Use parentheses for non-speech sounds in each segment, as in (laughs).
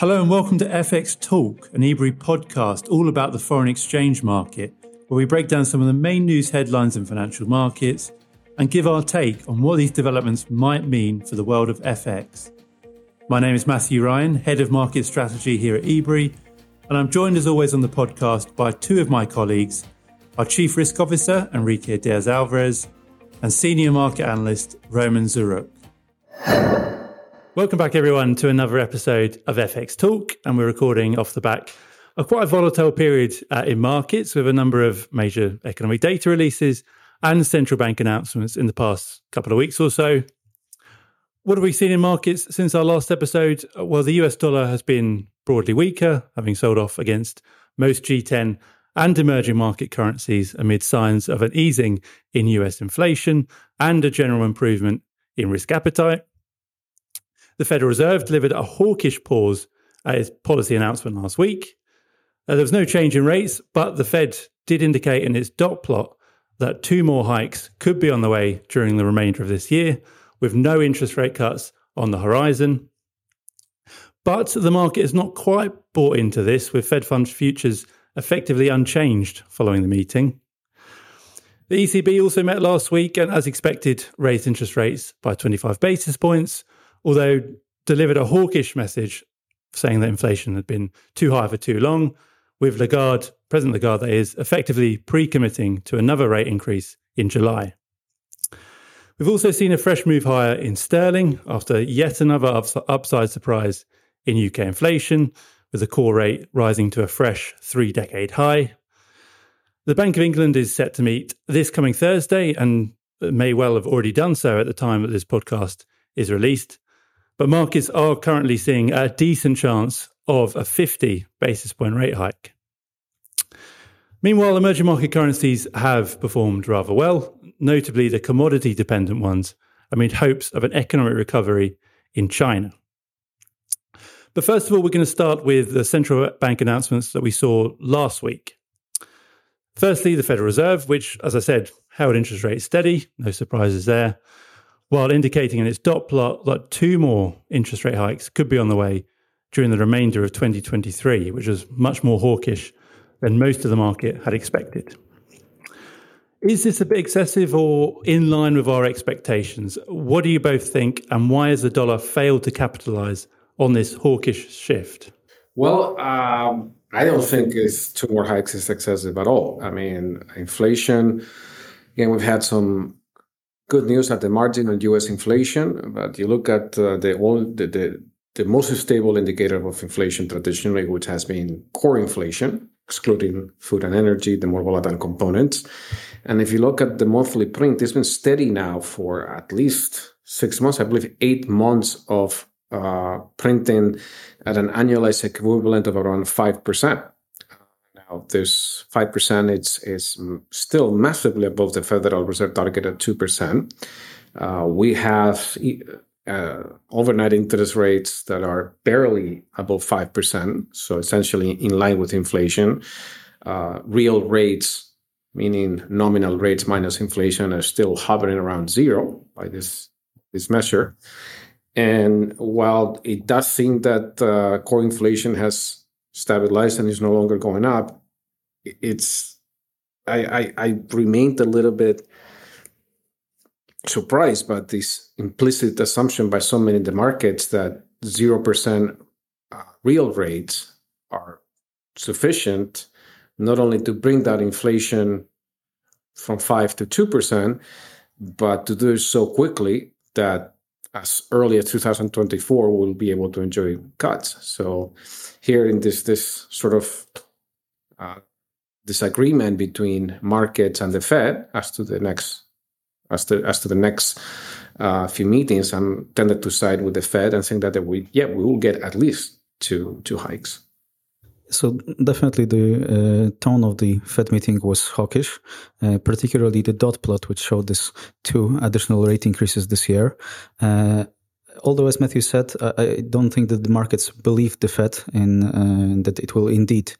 Hello and welcome to FX Talk, an Ebury podcast all about the foreign exchange market, where we break down some of the main news headlines in financial markets and give our take on what these developments might mean for the world of FX. My name is Matthew Ryan, Head of Market Strategy here at Ebury, and I'm joined as always on the podcast by two of my colleagues, our Chief Risk Officer, Enrique Diaz Alvarez, and Senior Market Analyst, Roman Ziruk. Welcome back, everyone, to another episode of FX Talk. And we're recording off the back of quite a volatile period uh, in markets with a number of major economic data releases and central bank announcements in the past couple of weeks or so. What have we seen in markets since our last episode? Well, the US dollar has been broadly weaker, having sold off against most G10 and emerging market currencies amid signs of an easing in US inflation and a general improvement in risk appetite. The Federal Reserve delivered a hawkish pause at its policy announcement last week. Uh, there was no change in rates, but the Fed did indicate in its dot plot that two more hikes could be on the way during the remainder of this year, with no interest rate cuts on the horizon. But the market is not quite bought into this, with Fed funds futures effectively unchanged following the meeting. The ECB also met last week and, as expected, raised interest rates by 25 basis points, although delivered a hawkish message saying that inflation had been too high for too long, with Lagarde, President Lagarde, that is, effectively pre committing to another rate increase in July. We've also seen a fresh move higher in sterling after yet another ups- upside surprise in UK inflation, with the core rate rising to a fresh three decade high. The Bank of England is set to meet this coming Thursday and may well have already done so at the time that this podcast is released. But markets are currently seeing a decent chance of a 50 basis point rate hike. Meanwhile, emerging market currencies have performed rather well, notably the commodity dependent ones, amid hopes of an economic recovery in China. But first of all, we're going to start with the central bank announcements that we saw last week. Firstly, the Federal Reserve, which, as I said, held interest rates steady, no surprises there while indicating in its dot plot that two more interest rate hikes could be on the way during the remainder of 2023, which was much more hawkish than most of the market had expected. Is this a bit excessive or in line with our expectations? What do you both think, and why has the dollar failed to capitalize on this hawkish shift? Well, um, I don't think it's two more hikes is excessive at all. I mean, inflation, again, we've had some good news at the margin on U.S. inflation, but you look at uh, the, the, the the most stable indicator of inflation traditionally, which has been core inflation, excluding food and energy, the more volatile components. And if you look at the monthly print, it's been steady now for at least six months, I believe eight months of uh, printing at an annualized equivalent of around 5% this 5% is, is still massively above the Federal Reserve target at 2%. Uh, we have uh, overnight interest rates that are barely above 5%, so essentially in line with inflation. Uh, real rates, meaning nominal rates minus inflation, are still hovering around zero by this, this measure. And while it does seem that uh, core inflation has stabilized and is no longer going up, it's I, I I remained a little bit surprised by this implicit assumption by so many in the markets that zero percent uh, real rates are sufficient not only to bring that inflation from five to two percent, but to do it so quickly that as early as 2024 we'll be able to enjoy cuts. So here in this this sort of uh, disagreement between markets and the Fed as to the next as to as to the next uh, few meetings, I'm tended to side with the Fed and think that we yeah we will get at least two two hikes. So definitely the uh, tone of the Fed meeting was hawkish, uh, particularly the dot plot, which showed this two additional rate increases this year. Uh, although, as Matthew said, I, I, don't think that the markets believe the Fed in uh, that it will indeed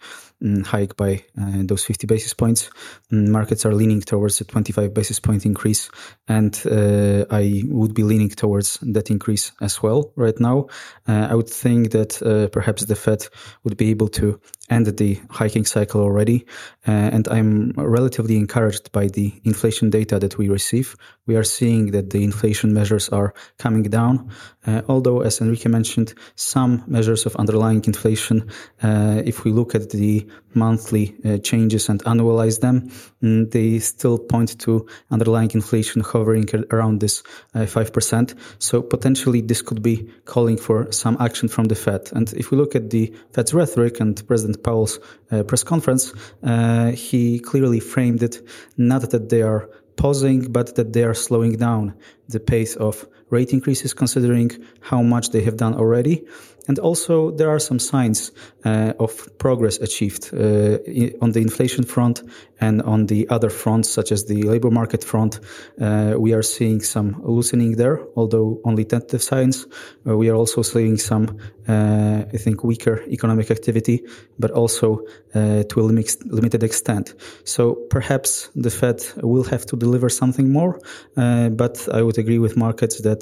hike by uh, those 50 basis points. Um, markets are leaning towards a 25 basis point increase, and uh, I would be leaning towards that increase as well right now. Uh, I would think that uh, perhaps the Fed would be able to end the hiking cycle already, uh, and I'm relatively encouraged by the inflation data that we receive. We are seeing that the inflation measures are coming down, although, as Enrique mentioned, some measures of underlying inflation, if we look at the monthly uh, changes and annualize them, mm, they still point to underlying inflation hovering around this uh, 5%. So potentially this could be calling for some action from the Fed. And if we look at the Fed's rhetoric and President Powell's uh, press conference, uh, he clearly framed it not that they are pausing, but that they are slowing down the pace of rate increases considering how much they have done already. And also, there are some signs uh, of progress achieved uh, on the inflation front and on the other fronts, such as the labor market front. Uh, we are seeing some loosening there, although only tentative signs. Uh, we are also seeing some, uh, I think, weaker economic activity, but also uh, to a lim- limited extent. So perhaps the Fed will have to deliver something more, but I would agree with markets that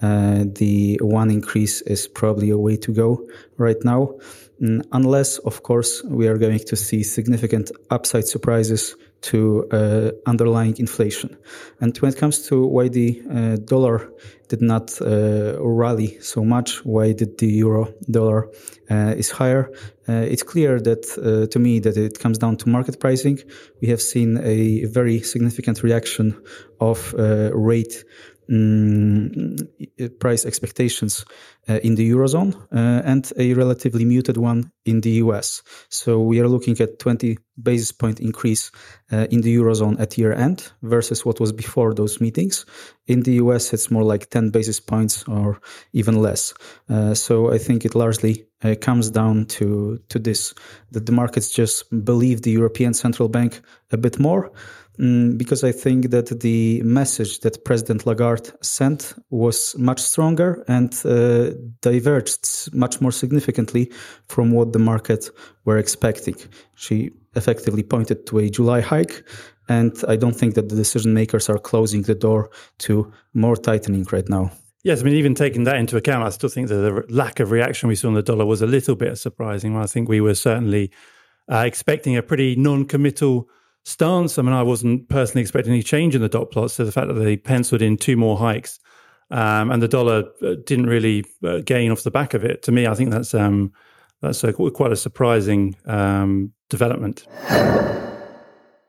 the one increase is probably a way to go right now, mm, unless, of course, we are going to see significant upside surprises to uh, underlying inflation. And when it comes to why the uh, dollar did not uh, rally so much, why did the euro dollar uh, is higher, uh, it's clear that uh, to me that it comes down to market pricing. We have seen a very significant reaction of rate um, price expectations uh, in the eurozone uh, and a relatively muted one in the US. So we are looking at 20 basis point increase uh, in the eurozone at year end versus what was before those meetings. In the US, it's more like 10 basis points or even less. Uh, so I think it largely uh, comes down to to this that the markets just believe the European Central Bank a bit more Mm, because I think that the message that President Lagarde sent was much stronger and uh, diverged much more significantly from what the market were expecting. She effectively pointed to a July hike, and I don't think that the decision makers are closing the door to more tightening right now. Yes, I mean, even taking that into account, I still think that the lack of reaction we saw in the dollar was a little bit surprising. I think we were certainly uh, expecting a pretty non committal stance. I mean, I wasn't personally expecting any change in the dot plots. So the fact that they penciled in two more hikes um, and the dollar uh, didn't really uh, gain off the back of it, to me, I think that's um, that's a, quite a surprising um, development.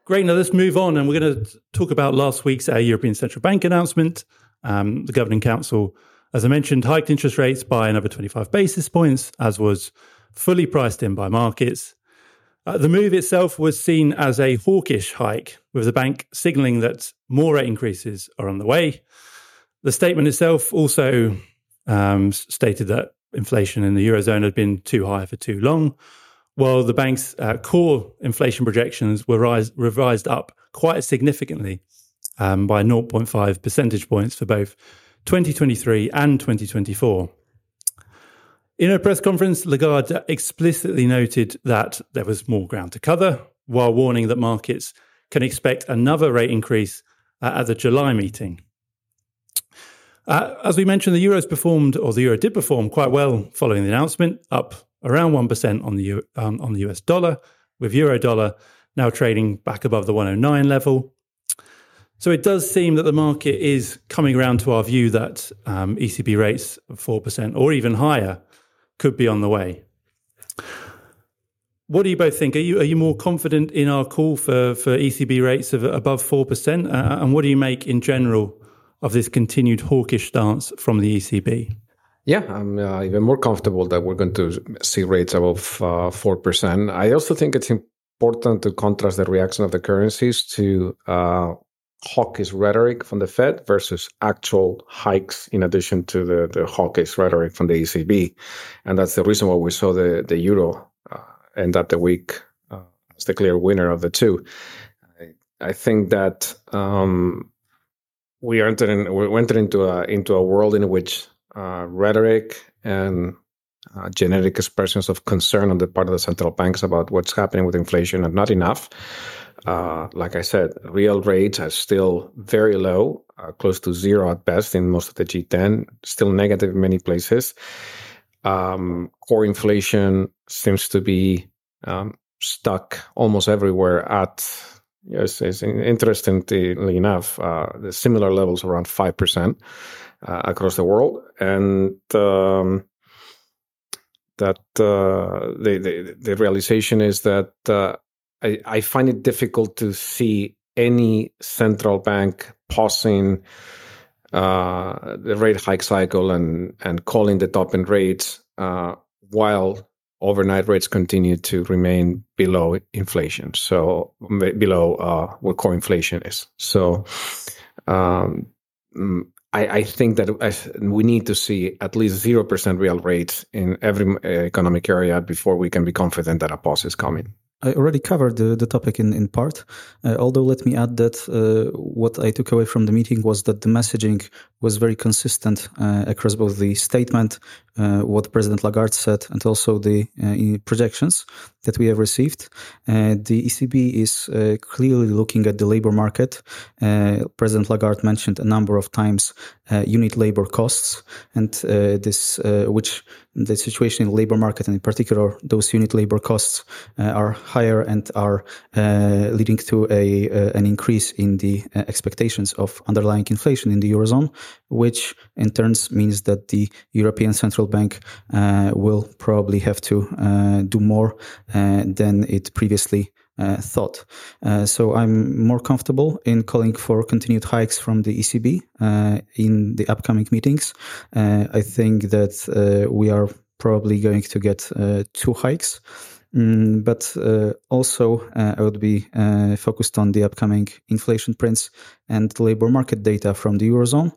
Great. Now let's move on, and we're going to talk about last week's uh, European Central Bank announcement. Um, the governing council, as I mentioned, hiked interest rates by another 25 basis points, as was fully priced in by markets. Uh, the move itself was seen as a hawkish hike, with the bank signalling that more rate increases are on the way. The statement itself also um, stated that inflation in the Eurozone had been too high for too long, while the bank's uh, core inflation projections were rise, revised up quite significantly um, by 0.5 percentage points for both 2023 and 2024. In a press conference, Lagarde explicitly noted that there was more ground to cover, while warning that markets can expect another rate increase uh, at the July meeting. Uh, as we mentioned, the euros performed, or the euro did perform quite well following the announcement, up around 1% on the, um, on the US dollar, with euro dollar now trading back above the 109 level. So it does seem that the market is coming around to our view that um, ECB rates of 4% or even higher could be on the way. What do you both think? Are you are you more confident in our call for, for ECB rates of above four percent? Uh, and what do you make in general of this continued hawkish stance from the ECB? Yeah, I'm uh, even more comfortable that we're going to see rates above uh, four percent. I also think it's important to contrast the reaction of the currencies to uh, hawkish rhetoric from the Fed versus actual hikes in addition to the, the hawkish rhetoric from the ECB. And that's the reason why we saw the, the euro uh, end up the week uh, as the clear winner of the two. I, I think that um, we are entering we entered into a into a world in which uh, rhetoric and uh, genetic expressions of concern on the part of the central banks about what's happening with inflation are not enough. Uh, like I said, real rates are still very low, uh, close to zero at best in most of the G10, still negative in many places. Um, core inflation seems to be um, stuck almost everywhere at, yes, it's interestingly enough, uh, the similar levels around 5% uh, across the world. And um, that uh, the, the, the realization is that uh, I, I find it difficult to see any central bank pausing uh, the rate hike cycle and and calling the top end rates uh, while overnight rates continue to remain below inflation, so below uh, what core inflation is. So. Um, I, I, think that we need to see at least 0% real rates in every uh, economic area before we can be confident that a pause is coming. I already covered the, the topic in, in part, uh, although let me add that uh, what I took away from the meeting was that the messaging was very consistent uh, across both the statement, uh, what President Lagarde said, and also the uh, projections that we have received. Uh, the ECB is clearly looking at the labor market. President Lagarde mentioned a number of times unit labor costs, and this, which the situation in the labor market, and in particular those unit labor costs, are higher and are uh, leading to a uh, an increase in the uh, expectations of underlying inflation in the eurozone, which in turns means that the European Central Bank will probably have to do more than it previously uh, thought. Uh, so I'm more comfortable in calling for continued hikes from the ECB uh, in the upcoming meetings. I think that we are probably going to get two hikes. Mm, but uh, also, uh, I would be uh, focused on the upcoming inflation prints and labor market data from the Eurozone.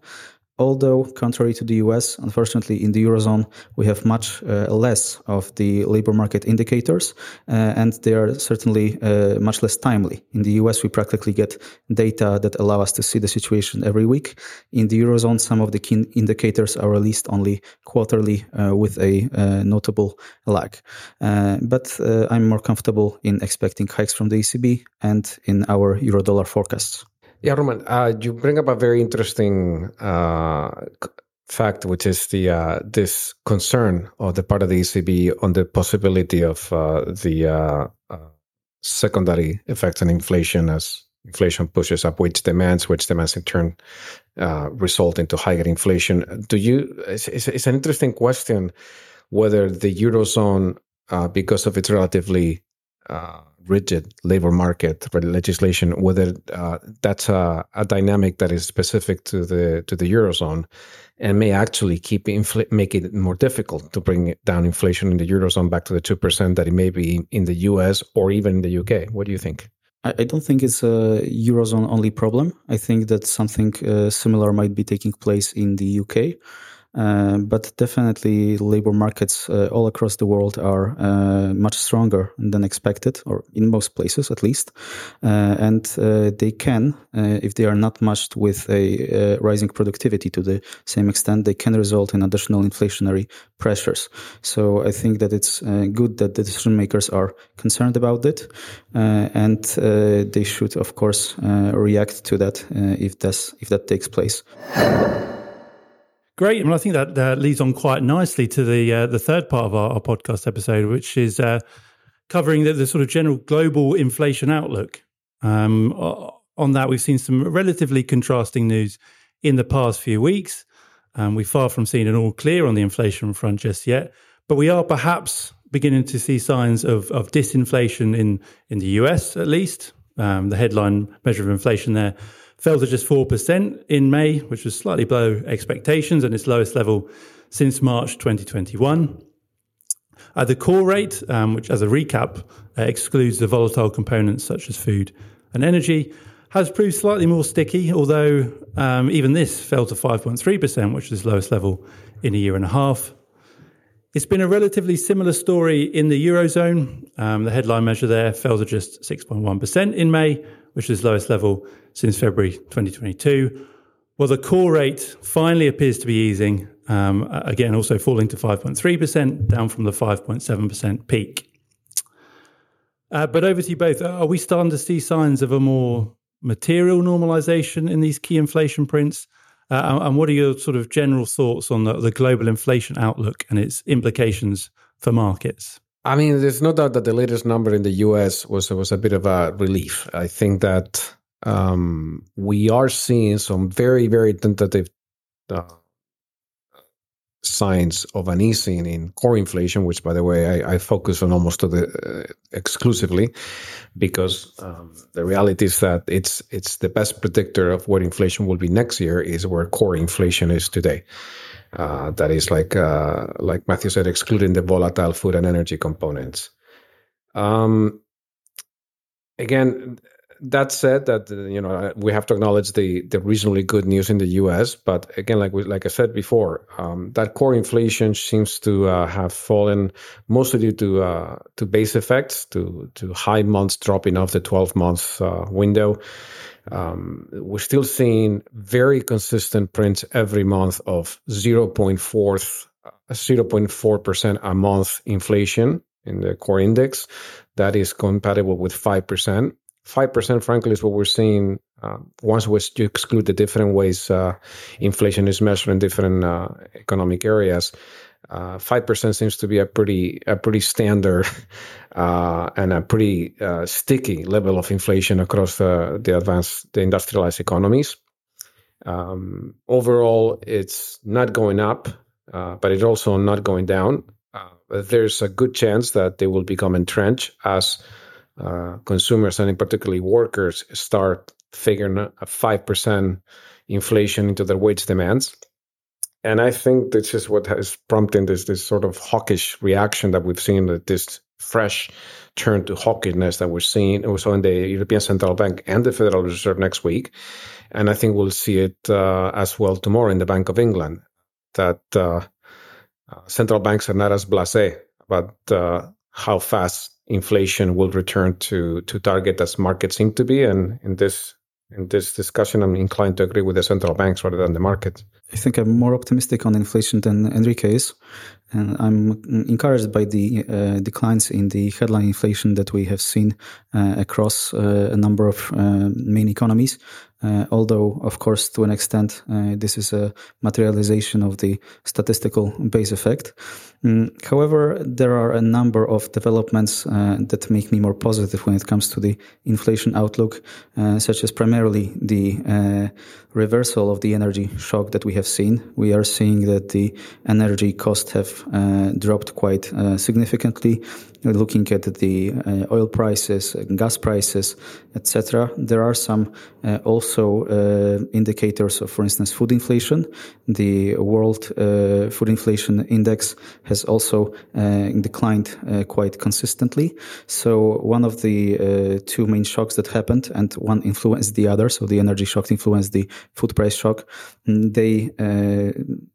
Although, contrary to the US, unfortunately, in the Eurozone, we have much uh, less of the labor market indicators, uh, and they are certainly uh, much less timely. In the US, we practically get data that allow us to see the situation every week. In the Eurozone, some of the key indicators are released only quarterly uh, with a uh, notable lag. Uh, but I'm more comfortable in expecting hikes from the ECB and in our Eurodollar forecasts. Yeah, Roman, uh, you bring up a very interesting uh, fact, which is the uh, this concern of the part of the ECB on the possibility of uh, the uh, uh, secondary effects on inflation as inflation pushes up wage demands, which demands in turn result into higher inflation. Do you? It's, it's, an interesting question whether the eurozone, because of its relatively rigid labor market legislation, whether uh, that's a, a, dynamic that is specific to the to the eurozone, and may actually keep infl- make it more difficult to bring down inflation in the eurozone back to the two percent that it may be in the U.S. or even in the U.K. What do you think? I don't think it's a eurozone only problem. I think that something uh, similar might be taking place in the UK. Uh, but definitely, labor markets uh, all across the world are uh, much stronger than expected, or in most places at least. Uh, and uh, they can, if they are not matched with a rising productivity to the same extent, they can result in additional inflationary pressures. So I think that it's good that the decision makers are concerned about it, and they should, of course, react to that if that's if that takes place. Great. Well, I think that leads on quite nicely to the uh, the third part of our, our podcast episode, which is uh, covering the, the, sort of general global inflation outlook. Um, on that, we've seen some relatively contrasting news in the past few weeks. Um, we're far from seeing it all clear on the inflation front just yet, but we are perhaps beginning to see signs of, of disinflation in, in the US, at least. Um, the headline measure of inflation there fell to just 4% in May, which was slightly below expectations and its lowest level since March 2021. Uh, the core rate, um, which as a recap uh, excludes the volatile components such as food and energy, has proved slightly more sticky, although um, even this fell to 5.3%, which is lowest level in a year and a half. It's been a relatively similar story in the Eurozone. Um, the headline measure there fell to just 6.1% in May, which is lowest level since February 2022. Well, the core rate finally appears to be easing Um, again, also falling to 5.3%, down from the 5.7% peak. Uh, but over to you both. Are we starting to see signs of a more material normalization in these key inflation prints? Uh, and what are your sort of general thoughts on the, the, global inflation outlook and its implications for markets? I mean, there's no doubt that the latest number in the U.S. was was a bit of a relief. I think that um, we are seeing some very very tentative uh, signs of an easing in core inflation, which, by the way, I, I focus on almost the, uh, exclusively, because um, the reality is that it's it's the best predictor of what inflation will be next year is where core inflation is today. Uh, that is like uh, like Matthew said, excluding the volatile food and energy components. Um, again, that said, that you know we have to acknowledge the the reasonably good news in the U.S. But again, like we, like I said before, um, that core inflation seems to uh, have fallen mostly due to uh, to base effects, to to high months dropping off the 12 month uh, window. Um, we're still seeing very consistent prints every month of 0.4 0.4% uh, a month inflation in the core index. That is compatible with 5% five percent, frankly, is what we're seeing. Uh, once we exclude the different ways uh, inflation is measured in different uh, economic areas, uh, five percent seems to be a pretty a pretty standard (laughs) uh, and a pretty uh, sticky level of inflation across the, the advanced the industrialized economies. Um, overall, it's not going up, but it's also not going down. there's a good chance that they will become entrenched as uh, consumers and in particularly workers start figuring a 5% inflation into their wage demands. And I think this is what has prompted this, this sort of hawkish reaction that we've seen, that this fresh turn to hawkishness that we're seeing also in the European Central Bank and the Federal Reserve next week. And I think we'll see it uh, as well tomorrow in the Bank of England, that uh, uh central banks are not as blasé about uh, how fast inflation will return to to target as markets seem to be. And in this in this discussion, I'm inclined to agree with the central banks rather than the market. I think I'm more optimistic on inflation than Enrique is, and I'm encouraged by the uh, declines in the headline inflation that we have seen uh, across uh, a number of uh, main economies. Uh, although, of course, to an extent, uh, this is a materialization of the statistical base effect. Mm, however, there are a number of developments that make me more positive when it comes to the inflation outlook, such as primarily the reversal of the energy shock that we have seen. We are seeing that the energy costs have Uh, dropped quite uh, significantly looking at the uh, oil prices, gas prices, etc. There are some uh, also uh, indicators of, for instance, food inflation. The World uh, Food Inflation Index has also declined quite consistently. So one of the two main shocks that happened, and one influenced the other. So the energy shock influenced the food price shock. They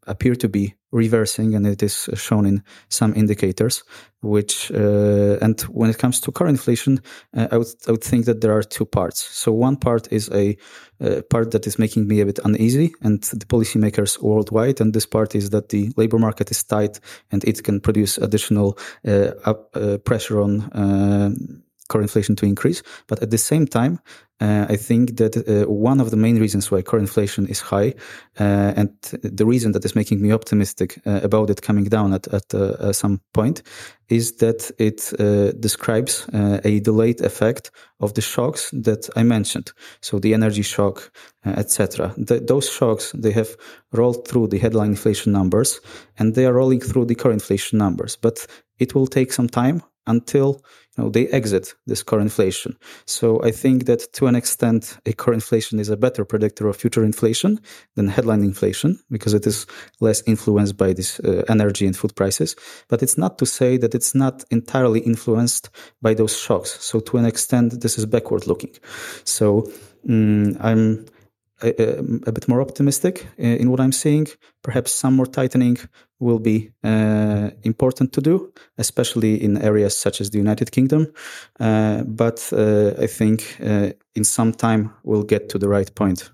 appear to be reversing, and it is shown in some indicators. Which uh, and when it comes to core inflation, uh, I would I would think that there are two parts. So one part is a uh, part that is making me a bit uneasy, and the policymakers worldwide, and this part is that the labor market is tight and it can produce additional uh, up, uh, pressure on uh, core inflation to increase. But at the same time, uh, I think that uh, one of the main reasons why core inflation is high, uh, and the reason that is making me optimistic uh, about it coming down at, at uh, some point, is that it uh, describes a delayed effect of the shocks that I mentioned. So the energy shock, etc. Those shocks they have rolled through the headline inflation numbers, and they are rolling through the core inflation numbers. But it will take some time until you know, they exit this core inflation. So I think that to an extent, a core inflation is a better predictor of future inflation than headline inflation because it is less influenced by this uh, energy and food prices. But it's not to say that it's not entirely influenced by those shocks. So to an extent, this is backward looking. So um, I'm a, a, bit more optimistic in what I'm seeing. Perhaps some more tightening will be uh, important to do, especially in areas such as the United Kingdom. Uh, but uh, I think uh, in some time we'll get to the right point.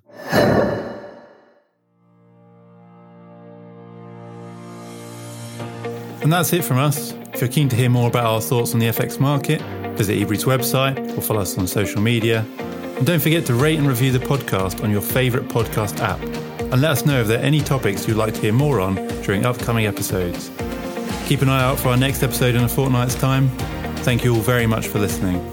And that's it from us. If you're keen to hear more about our thoughts on the FX market, visit Ebury's website or follow us on social media. And don't forget to rate and review the podcast on your favourite podcast app. And let us know if there are any topics you'd like to hear more on during upcoming episodes. Keep an eye out for our next episode in a fortnight's time. Thank you all very much for listening.